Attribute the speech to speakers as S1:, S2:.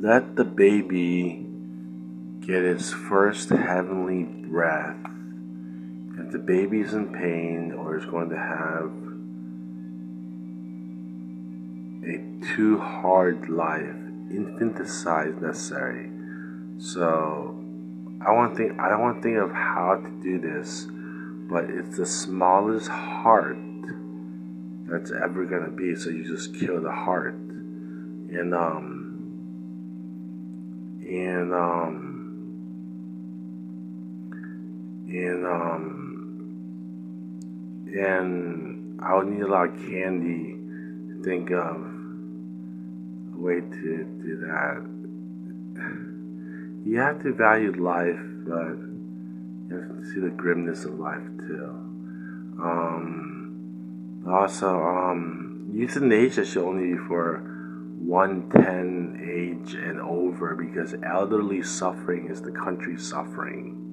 S1: let the baby get its first heavenly breath. If the baby's in pain or is going to have a too hard life, infanticide necessary. So I want think. I don't want to think of how to do this, but it's the smallest heart that's ever gonna be. So you just kill the heart, and um, and um, and um, and I would need a lot of candy to think of a way to do that. You have to value life, but you have to see the grimness of life too. Um, also, um, euthanasia should only be for 110 age and over because elderly suffering is the country's suffering.